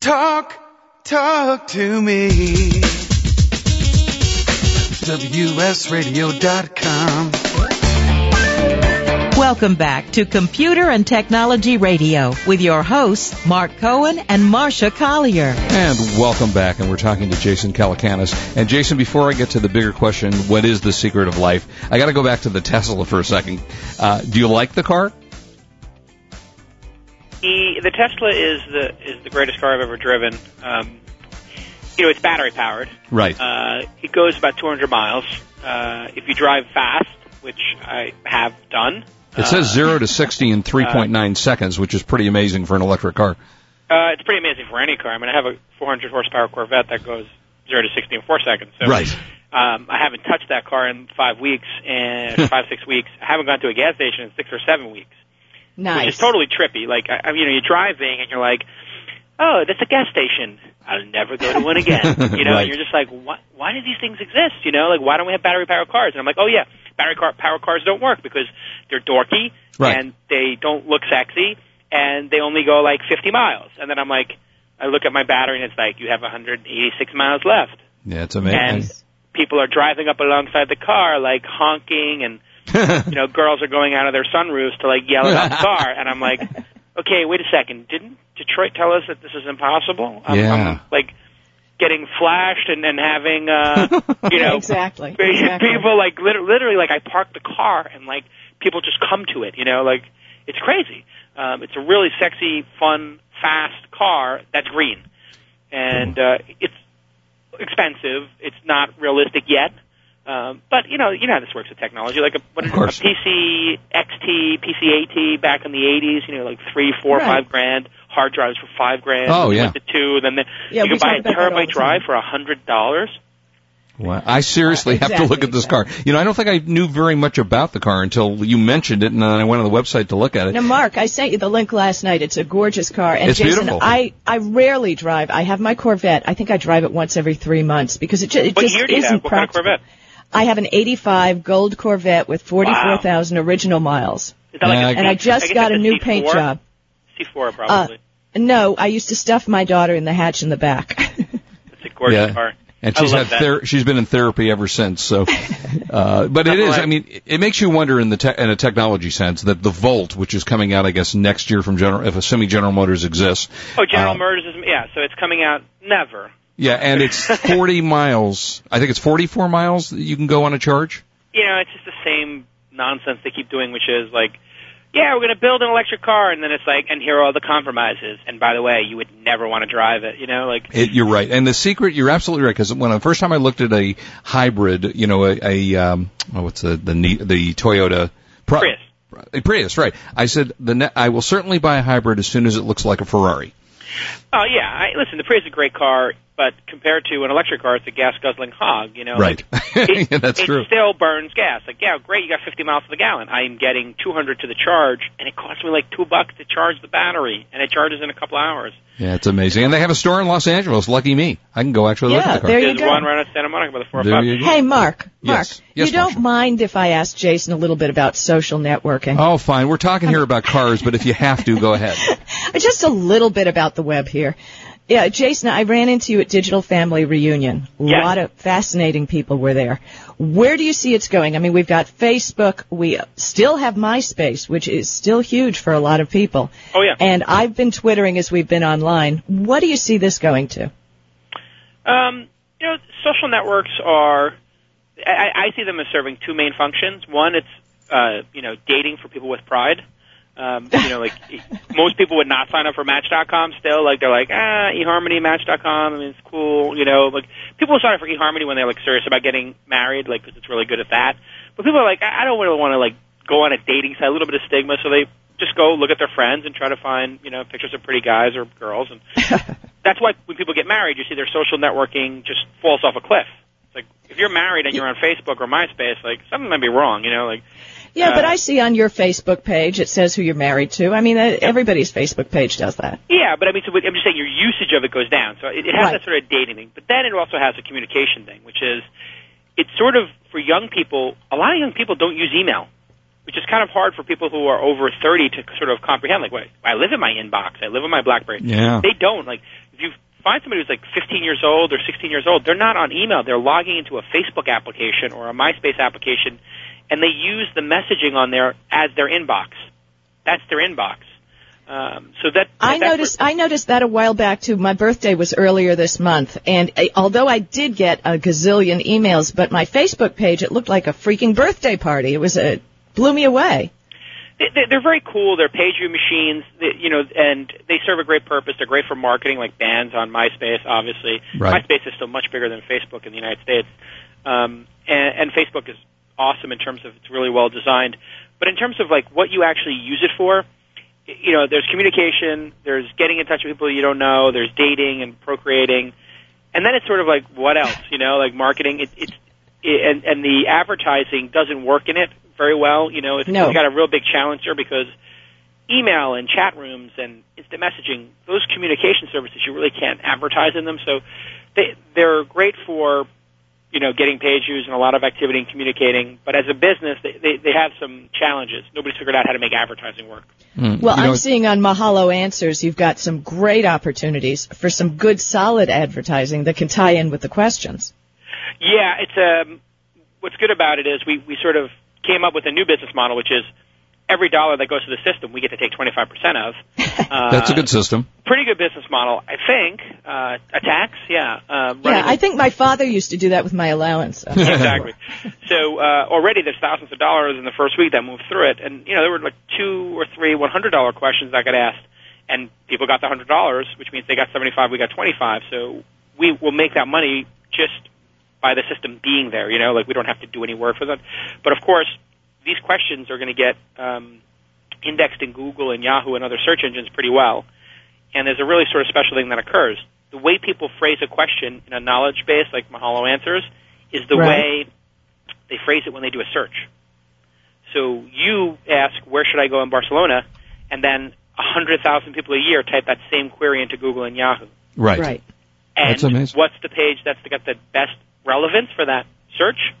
Talk, talk to me. WSRadio.com. Welcome back to Computer and Technology Radio with your hosts, Mark Cohen and Marsha Collier. And welcome back, and we're talking to Jason Calacanis. And Jason, before I get to the bigger question, what is the secret of life? I got to go back to the Tesla for a second. Uh, do you like the car? The the Tesla is the is the greatest car I've ever driven. Um, you know, it's battery powered. Right. Uh, it goes about 200 miles. Uh, if you drive fast, which I have done, It says 0 to 60 in 3.9 seconds, which is pretty amazing for an electric car. uh, it's pretty amazing for any car. I mean, I have a 400 horsepower Corvette that goes 0 to 60 in four seconds. So, Right. Um, I haven't touched that car in five weeks and five six weeks. I haven't gone to a gas station in six or seven weeks. Nice. which is totally trippy. Like, I, you know, you're driving and you're like, oh, that's a gas station. I'll never go to one again. You know, Right. and you're just like, why, why do these things exist? You know, like, why don't we have battery powered cars? And I'm like, oh yeah, battery car powered cars don't work because they're dorky Right. and they don't look sexy and they only go like 50 miles. And then I'm like, I look at my battery and it's like, you have 186 miles left Yeah, it's amazing. and people are driving up alongside the car like honking and you know girls are going out of their sunroofs to like yell at the car. And i'm like okay wait a second. Didn't detroit tell us that this is impossible? I'm, Yeah. I'm like getting flashed and then having uh you know exactly. exactly. people like liter- literally like i park the car and like people just come to it you know like it's crazy. Um it's a really sexy fun fast car that's green. And uh it's expensive. It's not realistic yet um but you know you know how this works with technology like a what is it, a course. pc xt pc at back in the 80s you know like three four Right. five grand hard drives for five grand Oh, yeah. went to two then the, Yeah, you we can buy a about that all terabyte the drive for a hundred dollars Wow. I seriously have to look at this car. You know, I don't think I knew very much about the car until you mentioned it, and then I went on the website to look at it. Now, Mark, I sent you the link last night. It's a gorgeous car. And It's Jason, beautiful. I, I rarely drive. I have my Corvette. I think I drive it once every three months because it, ju- it what just year do you isn't have what kind of practical. corvette I have an 85 gold Corvette with 44,000 original miles. Is that like Yeah, a I- And I just guess got a new C4? paint job. C4 Uh, probably. no, I used to stuff my daughter in the hatch in the back. it's a gorgeous yeah. car. And she's had ther- she's been in therapy ever since. So, uh, but it is. I mean, it- it makes you wonder in the te- in a technology sense that the Volt, which is coming out, I guess next year from General, if assuming General Motors exists. Oh, General uh, Motors is yeah. So it's coming out never. Yeah, and it's 40 miles. I think it's 44 miles that you can go on a charge. You know, it's just the same nonsense they keep doing, which is like, yeah, we're going to build an electric car, and then it's like, and here are all the compromises. And by the way, you would never want to drive it. You know, like It, you're right, and the secret. You're absolutely right because when the first time I looked at a hybrid, you know, a, a um, oh, what's the the the Toyota Pri- Prius. A Prius, right? I said the ne- I will certainly buy a hybrid as soon as it looks like a Ferrari. Oh yeah, I, listen, the Prius is a great car, but compared to an electric car, it's a gas guzzling hog. You know, Right. Like, it, Yeah, that's it true. It still burns gas. Like, yeah, great, you got 50 miles to the gallon. I'm getting 200 to the charge, and it costs me like two bucks to charge the battery, and it charges in a couple hours. Yeah, it's amazing, and they have a store in Los Angeles. Lucky me, I can go actually look at the car. there you There's go. one right at Santa Monica by the four There you go. hey, Mark. Mark, Yes. Yes, you don't Marsha. mind if I ask Jason a little bit about social networking? Oh, fine. We're talking here about cars, but if you have to, go ahead. Just a little bit about the web here. Yeah, Jason, I ran into you at Digital Family Reunion. A Yes. lot of fascinating people were there. Where do you see it's going? I mean, we've got Facebook. We still have MySpace, which is still huge for a lot of people. Oh yeah. And I've been twittering as we've been online. What do you see this going to? Um, you know, social networks are. I, I see them as serving two main functions. One, it's uh, you know dating for people with pride. Um, you know, like most people would not sign up for Match.com. Still, like they're like, ah, eHarmony, Match.com. I mean, it's cool. You know, like people sign up for eHarmony when they're like serious about getting married, like 'cause it's really good at that. But people are like, I I don't really want to like go on a dating site. A little bit of stigma, so they just go look at their friends and try to find you know pictures of pretty guys or girls, and that's why when people get married, you see their social networking just falls off a cliff. It's like if you're married and you're on Facebook or MySpace, like something might be wrong. You know, like Yeah, but Uh, I see on your Facebook page it says who you're married to. I mean, uh, everybody's Facebook page does that. Yeah, but I mean, so I'm just saying your usage of it goes down. So it, it has Right. that sort of dating thing, but then it also has a communication thing, which is it's sort of for young people. A lot of young people don't use email, which is kind of hard for people who are over 30 to sort of comprehend. Like, wait, I live in my inbox, I live in my BlackBerry. Yeah. They don't like if you find somebody who's like 15 years old or 16 years old, they're not on email. They're logging into a Facebook application or a MySpace application, and they use the messaging on there as their inbox. That's their inbox. Um, so that I noticed I noticed that a while back too. My birthday was earlier this month, and uh, although I did get a gazillion emails, but my Facebook page it looked like a freaking birthday party. It was a blew me away. They, they're very cool. They're page view machines, you know, and they serve a great purpose. They're great for marketing, like bands on MySpace. Obviously, right. MySpace is still much bigger than Facebook in the United States, um, and, and Facebook is awesome in terms of it's really well designed. But in terms of like what you actually use it for you know, there's communication, there's getting in touch with people you don't know, there's dating and procreating, and then it's sort of like what else, you know, like marketing. It, it's it, and and the advertising doesn't work in it very well. You know, it's, no. it's got a real big challenge there because email and chat rooms and instant messaging, those communication services, you really can't advertise in them. So they they're great for you know, getting page views and a lot of activity and communicating. But as a business, they, they, they have some challenges. Nobody's figured out how to make advertising work. Mm. Well, you I'm seeing on Mahalo Answers, you've got some great opportunities for some good, solid advertising that can tie in with the questions. Yeah, it's um, what's good about it is we we sort of came up with a new business model, which is every dollar that goes to the system, we get to take 25% of. Uh, That's a good system. Pretty good business model, I think. Uh, a tax, yeah. Uh, yeah, I think my father used to do that with my allowance. So. exactly. So uh, already there's thousands of dollars in the first week that moved through it, and you know there were like two or three $100 questions that got asked, and people got the $100, which means they got 75, we got 25. So we will make that money just by the system being there. You know, like we don't have to do any work for that. But of course, these questions are going to get um, indexed in Google and Yahoo and other search engines pretty well. And there's a really sort of special thing that occurs. The way people phrase a question in a knowledge base like Mahalo Answers is the right. way they phrase it when they do a search. So you ask, where should I go in Barcelona? And then 100,000 people a year type that same query into Google and Yahoo. Right. Right. And That's amazing. what's the page that's got the best relevance for that search?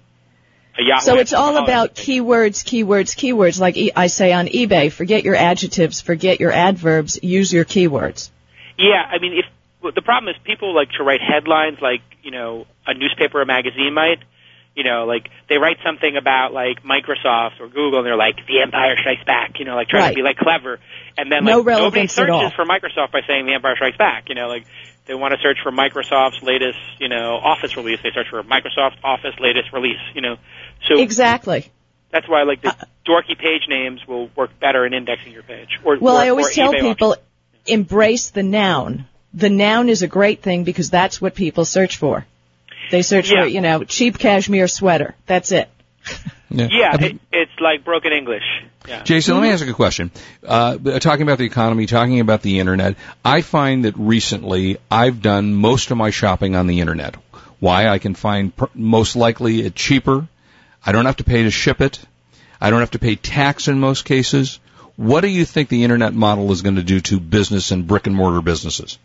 So it's all oh, about keywords, keywords, keywords. Like e- I say on eBay, forget your adjectives, forget your adverbs, use your keywords. Yeah, I mean, if well, the problem is people like to write headlines like you know a newspaper or magazine might, you know, like they write something about like Microsoft or Google, and they're like the Empire Strikes Back, you know, like trying Right. to be like clever, and then No like nobody at all. searches for Microsoft by saying the Empire Strikes Back, you know, like they want to search for Microsoft's latest, you know, Office release, they search for Microsoft Office latest release, you know, so Exactly. that's why I like the dorky page names will work better in indexing your page. Or Well, or, I always tell people auctions. embrace the noun. The noun is a great thing because that's what people search for. They search Yeah. for, you know, cheap cashmere sweater. That's it. Yeah, I it, it's like broken English. Yeah. Jason, let me ask you a question. Uh, talking about the economy, talking about the internet, I find that recently I've done most of my shopping on the internet. Why? I can find pr- most likely it cheaper. I don't have to pay to ship it. I don't have to pay tax in most cases. What do you think the internet model is going to do to business and brick and mortar businesses?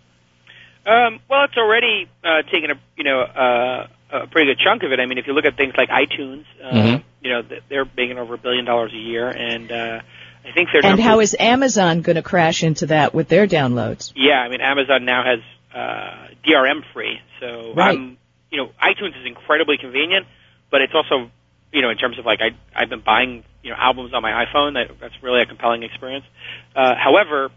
Um, well, it's already uh, taken a you know uh, a pretty good chunk of it. I mean, if you look at things like iTunes, uh, Mhm. you know they're making over a billion dollars a year, and uh, I think they're And how is Amazon going to crash into that with their downloads? yeah. I mean, Amazon now has uh, DRM free, so Right. I'm you know iTunes is incredibly convenient, but it's also you know in terms of like I I've been buying you know albums on my iPhone. That that's really a compelling experience. Uh, however.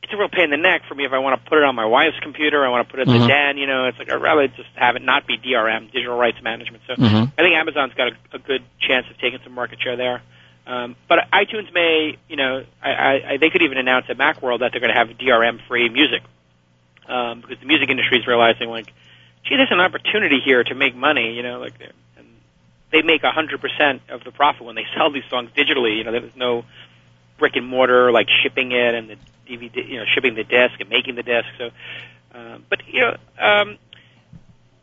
It's a real pain in the neck for me if I want to put it on my wife's computer. I want to put it in Mhm. the den. You know, it's like I'd rather just have it not be DRM, digital rights management. So Mhm. I think Amazon's got a, a good chance of taking some market share there. Um, but iTunes may, you know, I, I, they could even announce at MacWorld that they're going to have DRM-free music um, because the music industry is realizing, like, gee, there's an opportunity here to make money. You know, like, they make a hundred percent of the profit when they sell these songs digitally. You know, there's no brick and mortar like shipping it and the DVD, you know, shipping the disc and making the disc. So, uh, but you know, um,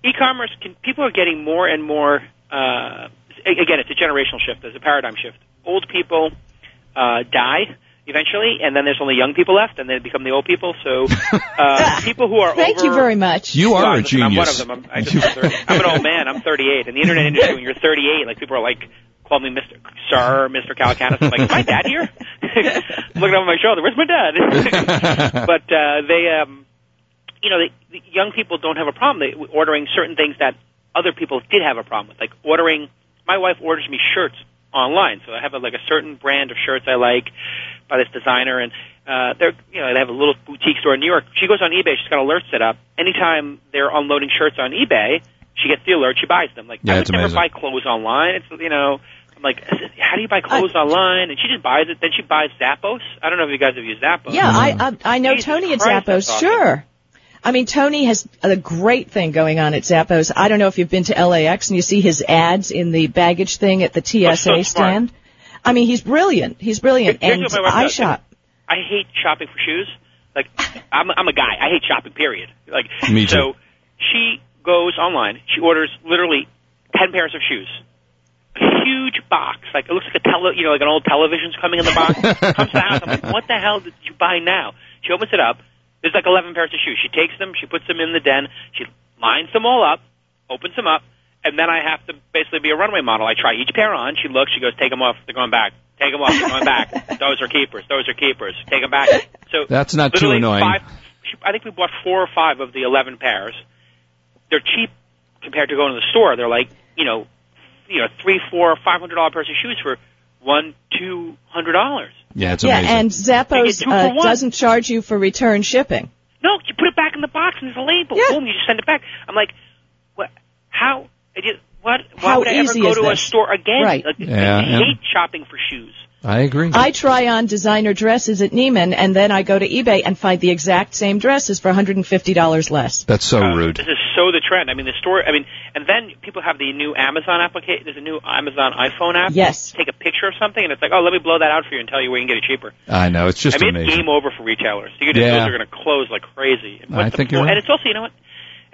e-commerce can people are getting more and more uh, again it's a generational shift there's a paradigm shift old people uh, die eventually and then there's only young people left and they become the old people so uh, people who are Thank over you very much. You are Well, a listen, I'm one of genius. them. I'm, I just, I'm an old man. I'm 38. In the internet industry, when you're 38, like people are like, call me Mr. Sir, Mr. Calacanis. I'm like, is my dad here? Looking over my shoulder, where's my dad? but uh, they, um, you know, the, the young people don't have a problem they, ordering certain things that other people did have a problem with, like ordering. My wife orders me shirts online, so I have a, like a certain brand of shirts I like by this designer, and uh, they're you know they have a little boutique store in New York. She goes on eBay, she's got alerts set up. Anytime they're unloading shirts on eBay, she gets the alert, she buys them. Like Yeah, I it's would never amazing. buy clothes online. It's you know. I'm like, how do you buy clothes online? And she just buys it. Then she buys Zappos. I don't know if you guys have used Zappos. Yeah, I, I I know Jesus Tony at Christ, that's Zappos. awesome. Sure. I mean, Tony has a great thing going on at Zappos. I don't know if you've been to LAX and you see his ads in the baggage thing at the TSA Oh, so smart. stand. I mean, he's brilliant. He's brilliant. Here's and what my wife I does. shop. I hate shopping for shoes. Like I'm I'm a guy. I hate shopping. Period. Like Me too. so she goes online. She orders literally ten pairs of shoes. A huge box, like it looks like a tele, you know, like an old television's coming in the box. Comes to the house. I'm like, what the hell did you buy now? She opens it up. There's like 11 pairs of shoes. She takes them. She puts them in the den. She lines them all up, opens them up, and then I have to basically be a runway model. I try each pair on. She looks. She goes, take them off. They're going back. Take them off. They're going back. Those are keepers. Those are keepers. Take them back. So That's not too annoying. Five, I think we bought four or five of the 11 pairs. They're cheap compared to going to the store. They're like, you know, you know, three, four, five hundred dollar pairs of shoes for one, two hundred dollars. Yeah, it's amazing. Yeah, and Zappos uh, doesn't charge you for return shipping. No, you put it back in the box and there's a label. Yeah. Boom, you just send it back. I'm like, what? How? I what? Why How would I ever easy go is to a this? store again? Right. Like, Yeah, I yeah. hate shopping for shoes. I agree. I try on designer dresses at Neiman, and then I go to eBay and find the exact same dresses for $150 less. That's so Uh, rude. This is so the trend. I mean, the store. I mean, and then people have the new Amazon application. There's a new Amazon iPhone app. Yes. Take a picture of something, and it's like, oh, let me blow that out for you and tell you where you can get it cheaper. I know. It's just I mean, it's game over for retailers. You just, Yeah. Those are going to close like crazy. And I think you're right. And it's also, you know what?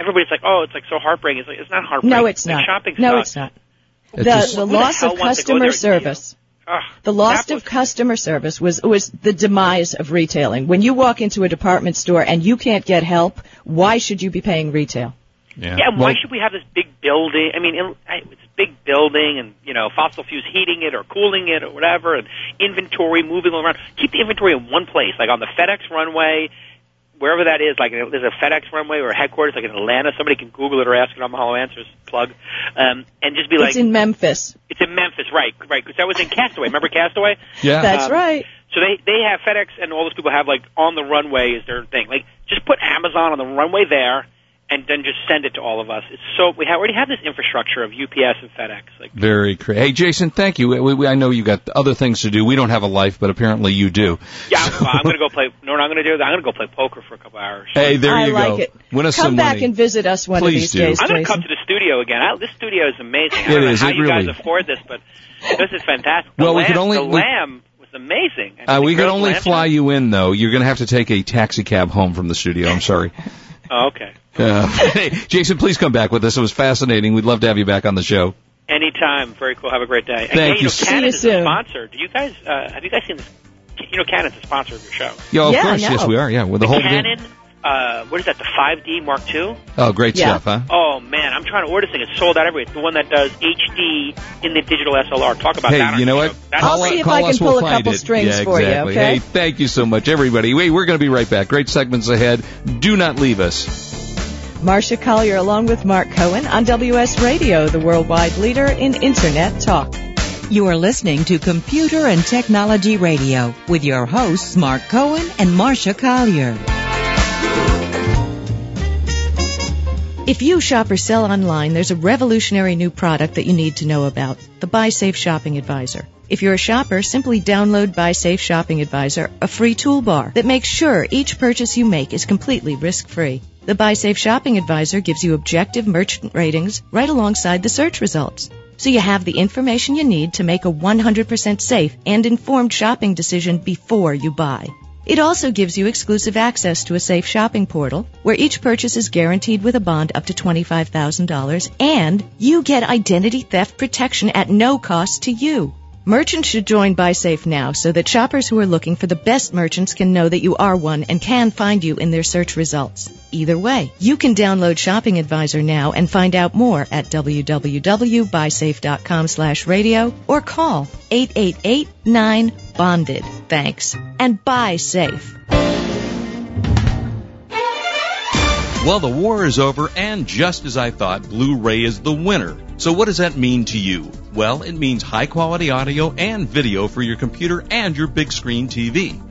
Everybody's like, oh, it's like so heartbreaking. It's like it's not heartbreaking. No, it's like, not. Shopping No, sucks. it's not. The, just- the Who the loss of wants to go customer there and service. Ugh, The loss that of customer service was was the demise of retailing. When you walk into a department store and you can't get help, why should you be paying retail? yeah. Yeah, and Well, why should we have this big building? I mean, it- I- it's a big building, and you know, fossil fuels heating it or cooling it or whatever, and inventory moving around. Keep the inventory in one place, like on the FedEx runway, wherever that is. Like there's a FedEx runway or a headquarters, like in Atlanta. Somebody can Google it or ask it on Mahalo Answers. Plug, um, and just be like, it's in Memphis. it's in Memphis, right? Right, because that was in Castaway. Remember Castaway? yeah. That's Um, right. So they they have FedEx and all those people have like on the runway is their thing. Like just put Amazon on the runway there, and then just send it to all of us. It's so we ha- already have this infrastructure of UPS and FedEx. Like Very cra Hey, Jason, thank you. We, we, I know you got other things to do. We don't have a life, but apparently you do. yeah, I'm, I'm gonna go play. You know what I'm gonna do? I'm gonna go play poker for a couple hours. Hey, there I you like go. it. Win us Come some back money. and visit us one Please of these do. days, I'm gonna come to the studio again. I, this studio is amazing. I It don't know how it you really- guys afford this, but this is fantastic. The Well, we lamb, could only- the we- lamb was amazing. Uh, we could only fly you in, though. You're going to have to take a taxi cab home from the studio. I'm sorry. Oh, okay. Uh, hey, Jason, please come back with us. It was fascinating. We'd love to have you back on the show. Anytime. Very cool. Have a great day. Thank yeah, you. you know, See Canon you is a sponsor. Do you guys uh, have you guys seen this? You know, Canon's a sponsor of your show. Yeah, of Yeah, I course. Yes, we are. Yeah, with the, The whole Canon, uh, what is that? The 5D Mark II. Oh, great Yeah. stuff, huh? Oh man, I'm trying to order this thing. It's sold out everywhere. It's the one that does HD in the digital SLR. Talk about Hey, that. on you know what? That's I'll see if call I can us, pull we'll a couple it. strings yeah, for you, okay? Hey, thank you so much, everybody. Wait, we're going to be right back. Great segments ahead. Do not leave us. Marsha Collier along with Mark Cohen on WS Radio, the worldwide leader in Internet talk. You are listening to Computer and Technology Radio with your hosts Mark Cohen and Marsha Collier. If you shop or sell online, there's a revolutionary new product that you need to know about, the Buy Safe Shopping Advisor. If you're a shopper, simply download Buy Safe Shopping Advisor, a free toolbar that makes sure each purchase you make is completely risk-free. The Buy Safe Shopping Advisor gives you objective merchant ratings right alongside the search results. So you have the information you need to make a 100% safe and informed shopping decision before you buy. It also gives you exclusive access to a safe shopping portal where each purchase is guaranteed with a bond up to $25,000 and you get identity theft protection at no cost to you. Merchants should join BuySafe now so that shoppers who are looking for the best merchants can know that you are one and can find you in their search results. Either way, you can download Shopping Advisor now and find out more at www.buysafe.com slash radio or call 888-9-BONDED. Thanks. And buy safe. Well, the war is over, and just as I thought, Blu ray is the winner. So, what does that mean to you? Well, it means high quality audio and video for your computer and your big screen TV.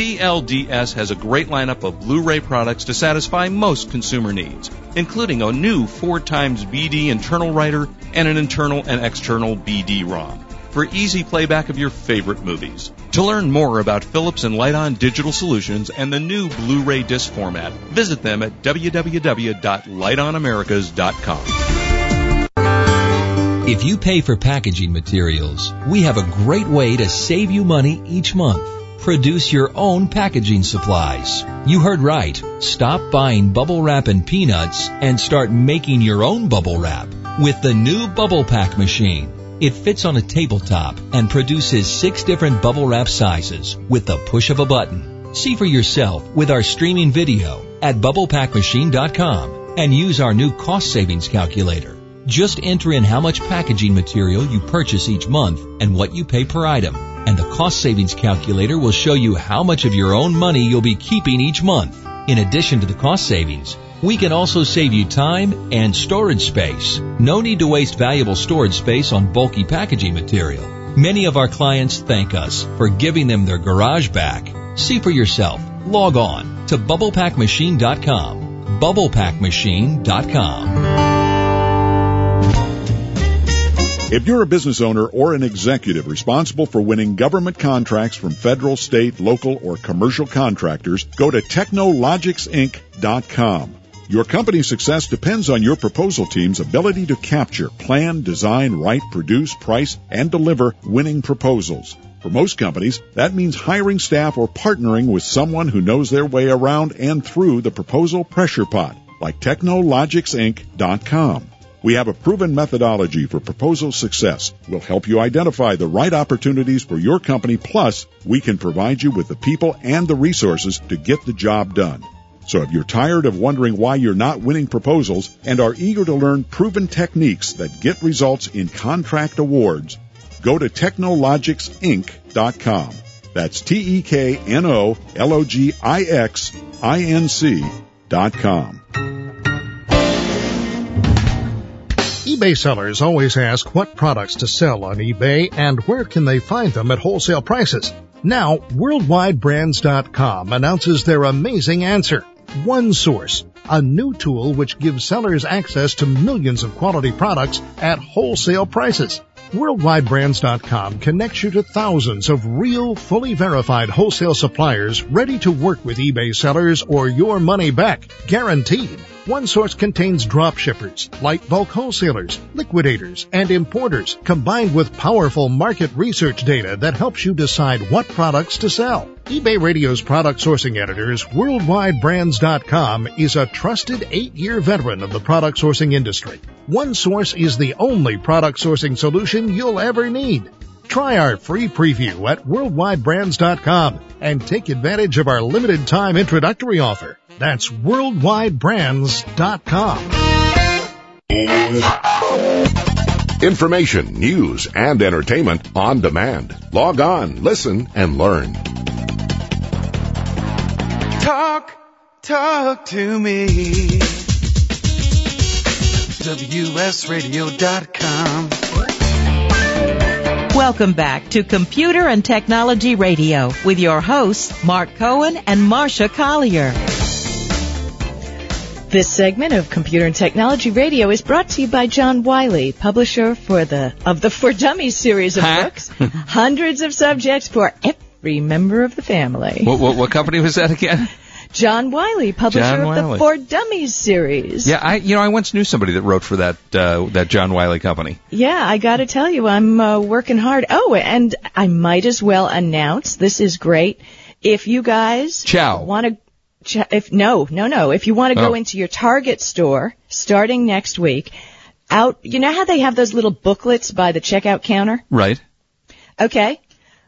PLDS has a great lineup of Blu-ray products to satisfy most consumer needs, including a new 4 times BD internal writer and an internal and external BD ROM for easy playback of your favorite movies. To learn more about Philips and Lite-On Digital Solutions and the new Blu-ray disc format, visit them at www.liteonamericas.com. If you pay for packaging materials, we have a great way to save you money each month. Produce your own packaging supplies. You heard right. Stop buying bubble wrap and peanuts and start making your own bubble wrap with the new Bubble Pack machine. It fits on a tabletop and produces six different bubble wrap sizes with the push of a button. See for yourself with our streaming video at bubblepackmachine.com and use our new cost savings calculator. Just enter in how much packaging material you purchase each month and what you pay per item. And the cost savings calculator will show you how much of your own money you'll be keeping each month. In addition to the cost savings, we can also save you time and storage space. No need to waste valuable storage space on bulky packaging material. Many of our clients thank us for giving them their garage back. See for yourself. Log on to bubblepackmachine.com. bubblepackmachine.com. If you're a business owner or an executive responsible for winning government contracts from federal, state, local, or commercial contractors, go to teknologixinc.com. Your company's success depends on your proposal team's ability to capture, plan, design, write, produce, price, and deliver winning proposals. For most companies, that means hiring staff or partnering with someone who knows their way around and through the proposal pressure pot, like teknologixinc.com. We have a proven methodology for proposal success. We'll help you identify the right opportunities for your company, plus we can provide you with the people and the resources to get the job done. So if you're tired of wondering why you're not winning proposals and are eager to learn proven techniques that get results in contract awards, go to teknologixinc.com. That's T-E-K-N-O-L-O-G-I-X I-N-C dot com. eBay sellers always ask what products to sell on eBay and where can they find them at wholesale prices. Now, WorldwideBrands.com announces their amazing answer. One Source, a new tool which gives sellers access to millions of quality products at wholesale prices. WorldwideBrands.com connects you to thousands of real, fully verified wholesale suppliers ready to work with eBay sellers or your money back, guaranteed. One source contains drop shippers, light bulk wholesalers, liquidators, and importers, combined with powerful market research data that helps you decide what products to sell. eBay Radio's product sourcing editors, WorldwideBrands.com, is a trusted eight-year veteran of the product sourcing industry. One source is the only product sourcing solution you'll ever need. Try our free preview at worldwidebrands.com and take advantage of our limited time introductory offer. That's worldwidebrands.com. Information, news, and entertainment on demand. Log on, listen, and learn. Talk, talk to me. WSRadio.com. Welcome back to Computer and Technology Radio with your hosts, Mark Cohen and Marsha Collier. This segment of Computer and Technology Radio is brought to you by John Wiley, publisher for the of the For Dummies series of Huh? books. Hundreds of subjects for every member of the family. What, what, what company was that again? John Wiley, publisher John of Wiley. the For Dummies series. Yeah, I you know I once knew somebody that wrote for that uh, that John Wiley company. Yeah, I got to tell you, I'm uh, working hard. Oh, and I might as well announce this is great. If you guys want to, ch- if no, no, no, if you want to go Oh. into your Target store starting next week, out, you know how they have those little booklets by the checkout counter? Right. Okay.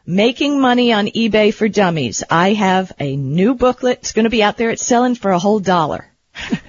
Making money on eBay for dummies. I have a new booklet. It's going to be out there. It's selling for a whole dollar.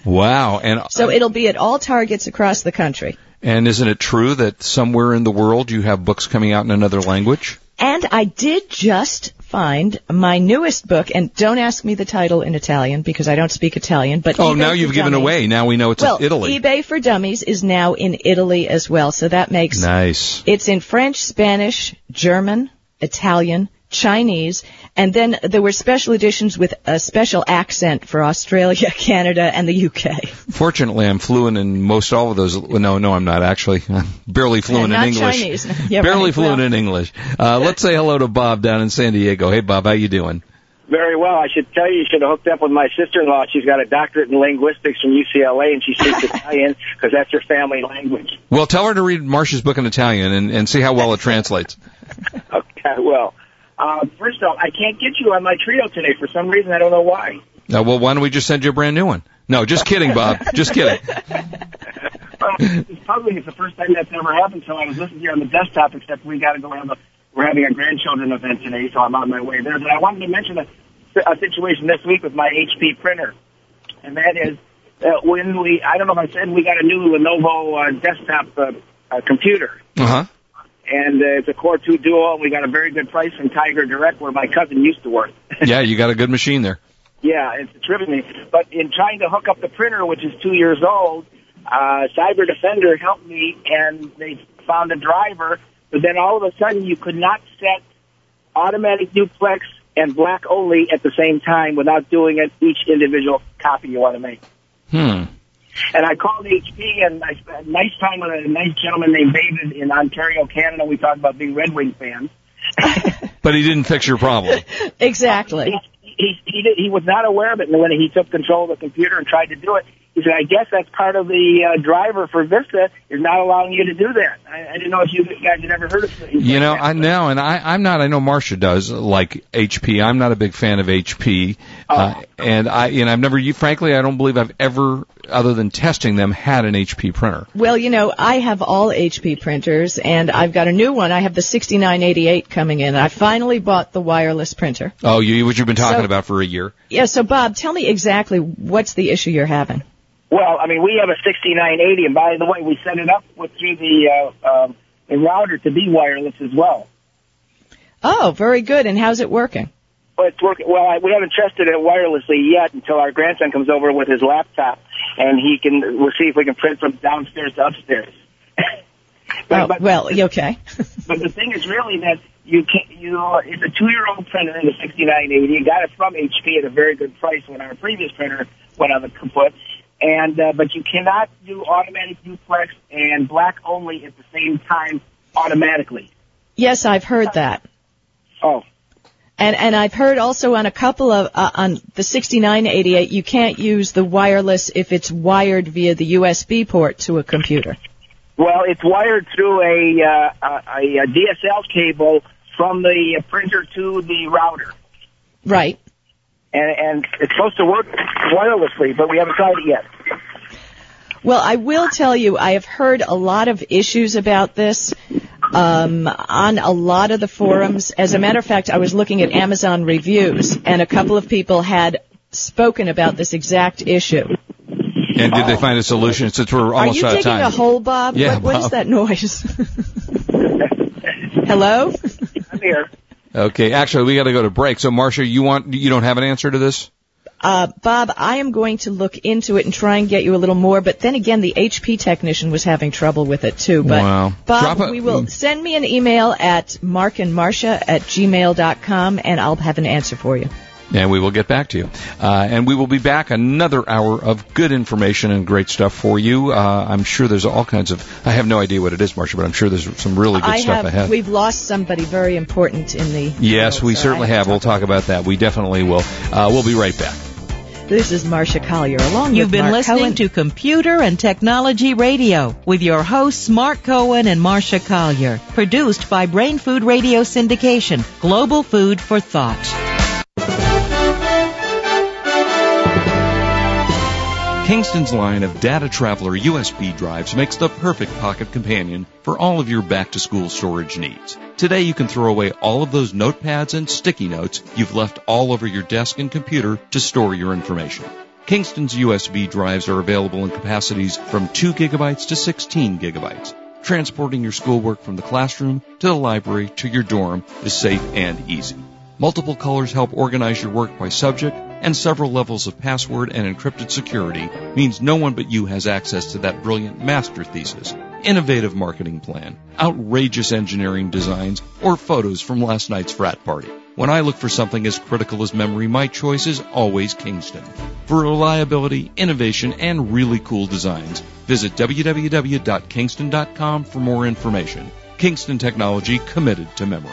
Wow. And So it'll be at all targets across the country. and isn't it true that somewhere in the world you have books coming out in another language? And I did just find my newest book, and don't ask me the title in Italian because I don't speak Italian, but Oh, eBay now you've given Dummies- away. Now we know it's well, Italy. eBay for Dummies is now in Italy as well, so that makes Nice. It's in French, Spanish, German, Italian, Chinese, and then there were special editions with a special accent for Australia, Canada, and the UK. Fortunately, I'm fluent in most all of those. No, no, I'm not actually. I'm barely fluent not in English. Chinese. Yeah, barely right. fluent Well- in English. Uh, let's say hello to Bob down in San Diego. Hey, Bob, how you doing? Very well. I should tell you, you should have hooked up with my sister-in-law. She's got a doctorate in linguistics from UCLA, and she speaks Italian because that's her family language. Well, tell her to read Marsha's book in Italian and, and see how well it translates. Okay, well, uh, first off, I can't get you on my Treo today for some reason. I don't know why. Uh, well, why don't we just send you a brand new one? No, just kidding, Bob. Just kidding. Well, it's puzzling. It's the first time that's ever happened. So I was listening here on the desktop, except we got to go have a. We're having a grandchildren event today, so I'm on my way there. But I wanted to mention a, a situation this week with my HP printer, and that is uh, when we. I don't know if I said we got a new Lenovo uh, desktop uh, uh, computer. Uh huh. and uh, it's a Core 2 Duo, and we got a very good price from Tiger Direct, where my cousin used to work. Yeah, you got a good machine there. yeah, it's tripping me. But in trying to hook up the printer, which is two years old, uh, Cyber Defender helped me, and they found a driver. But then all of a sudden, you could not set automatic duplex and black only at the same time without doing it each individual copy you want to make. Hmm. And I called HP, and I spent a nice time with a nice gentleman named David in Ontario, Canada. We talked about being Red Wing fans. But he didn't fix your problem. Exactly. he he he, did, he was not aware of it, and when he took control of the computer and tried to do it, he said, "I guess that's part of the uh, driver for Vista is not allowing you to do that." I, I didn't know if you guys had ever heard of it. You know, I know, and I, I'm not. I know Marsha does like HP. I'm not a big fan of HP, uh, and I, you know, I've never. You, frankly, I don't believe I've ever, other than testing them, had an HP printer. Well, you know, I have all HP printers, and I've got a new one. I have the 6988 coming in. I finally bought the wireless printer. Oh, you, what you've been talking So- about for a year. Yeah, so Bob, tell me exactly what's the issue you're having. Well, I mean, we have a 6980, and by the way, we set it up with through the uh, um, the router to be wireless as well. Oh, very good. And how's it working? Well, it's working. Well, I, we haven't tested it wirelessly yet until our grandson comes over with his laptop, and he can. We'll see if we can print from downstairs to upstairs. but, Oh, but, well, okay. but the thing is really that you can you it's a two year old printer in the 6980. You got it from HP at a very good price when our previous printer went on the kaput. And uh, but you cannot do automatic duplex and black only at the same time automatically. yes, I've heard that. Oh. And and I've heard also on a couple of uh, on the 6988 you can't use the wireless if it's wired via the USB port to a computer. Well, it's wired through a, uh, a, a DSL cable from the printer to the router. Right. And, and it's supposed to work wirelessly, but we haven't tried it yet. Well, I will tell you, I have heard a lot of issues about this um, on a lot of the forums. As a matter of fact, I was looking at Amazon reviews, and a couple of people had spoken about this exact issue. And did they find a solution since we're Are almost out of time, are digging time? a hole, Bob? Yeah, what, what is that noise? Hello? I'm here. Okay, actually, we got to go to break. So, Marsha, you want you don't have an answer to this? Uh, Bob, I am going to look into it and try and get you a little more, but then again, the HP technician was having trouble with it too. But Wow. Bob, a- we will send me an email at markandmarcia at gmail.com and I'll have an answer for you. And we will get back to you. Uh, and we will be back another hour of good information and great stuff for you. Uh, I'm sure there's all kinds of. I have no idea what it is, Marsha, but I'm sure there's some really good I stuff have, ahead. we've lost somebody very important in the. Yes, world, we so certainly have. We'll talk about that. We definitely will. Uh, we'll be right back. This is Marsha Collier along You've with been Mark listening Cohen. to Computer and Technology Radio with your hosts Mark Cohen and Marsha Collier. Produced by Brain Food Radio Syndication. Global food for thought. Kingston's line of Data Traveler USB drives makes the perfect pocket companion for all of your back to school storage needs. Today you can throw away all of those notepads and sticky notes you've left all over your desk and computer to store your information. Kingston's USB drives are available in capacities from 2 gigabytes to 16 gigabytes. Transporting your schoolwork from the classroom to the library to your dorm is safe and easy. Multiple colors help organize your work by subject, and several levels of password and encrypted security means no one but you has access to that brilliant master thesis, innovative marketing plan, outrageous engineering designs, or photos from last night's frat party. When I look for something as critical as memory, my choice is always Kingston. For reliability, innovation, and really cool designs, visit www.kingston.com for more information. Kingston Technology committed to memory.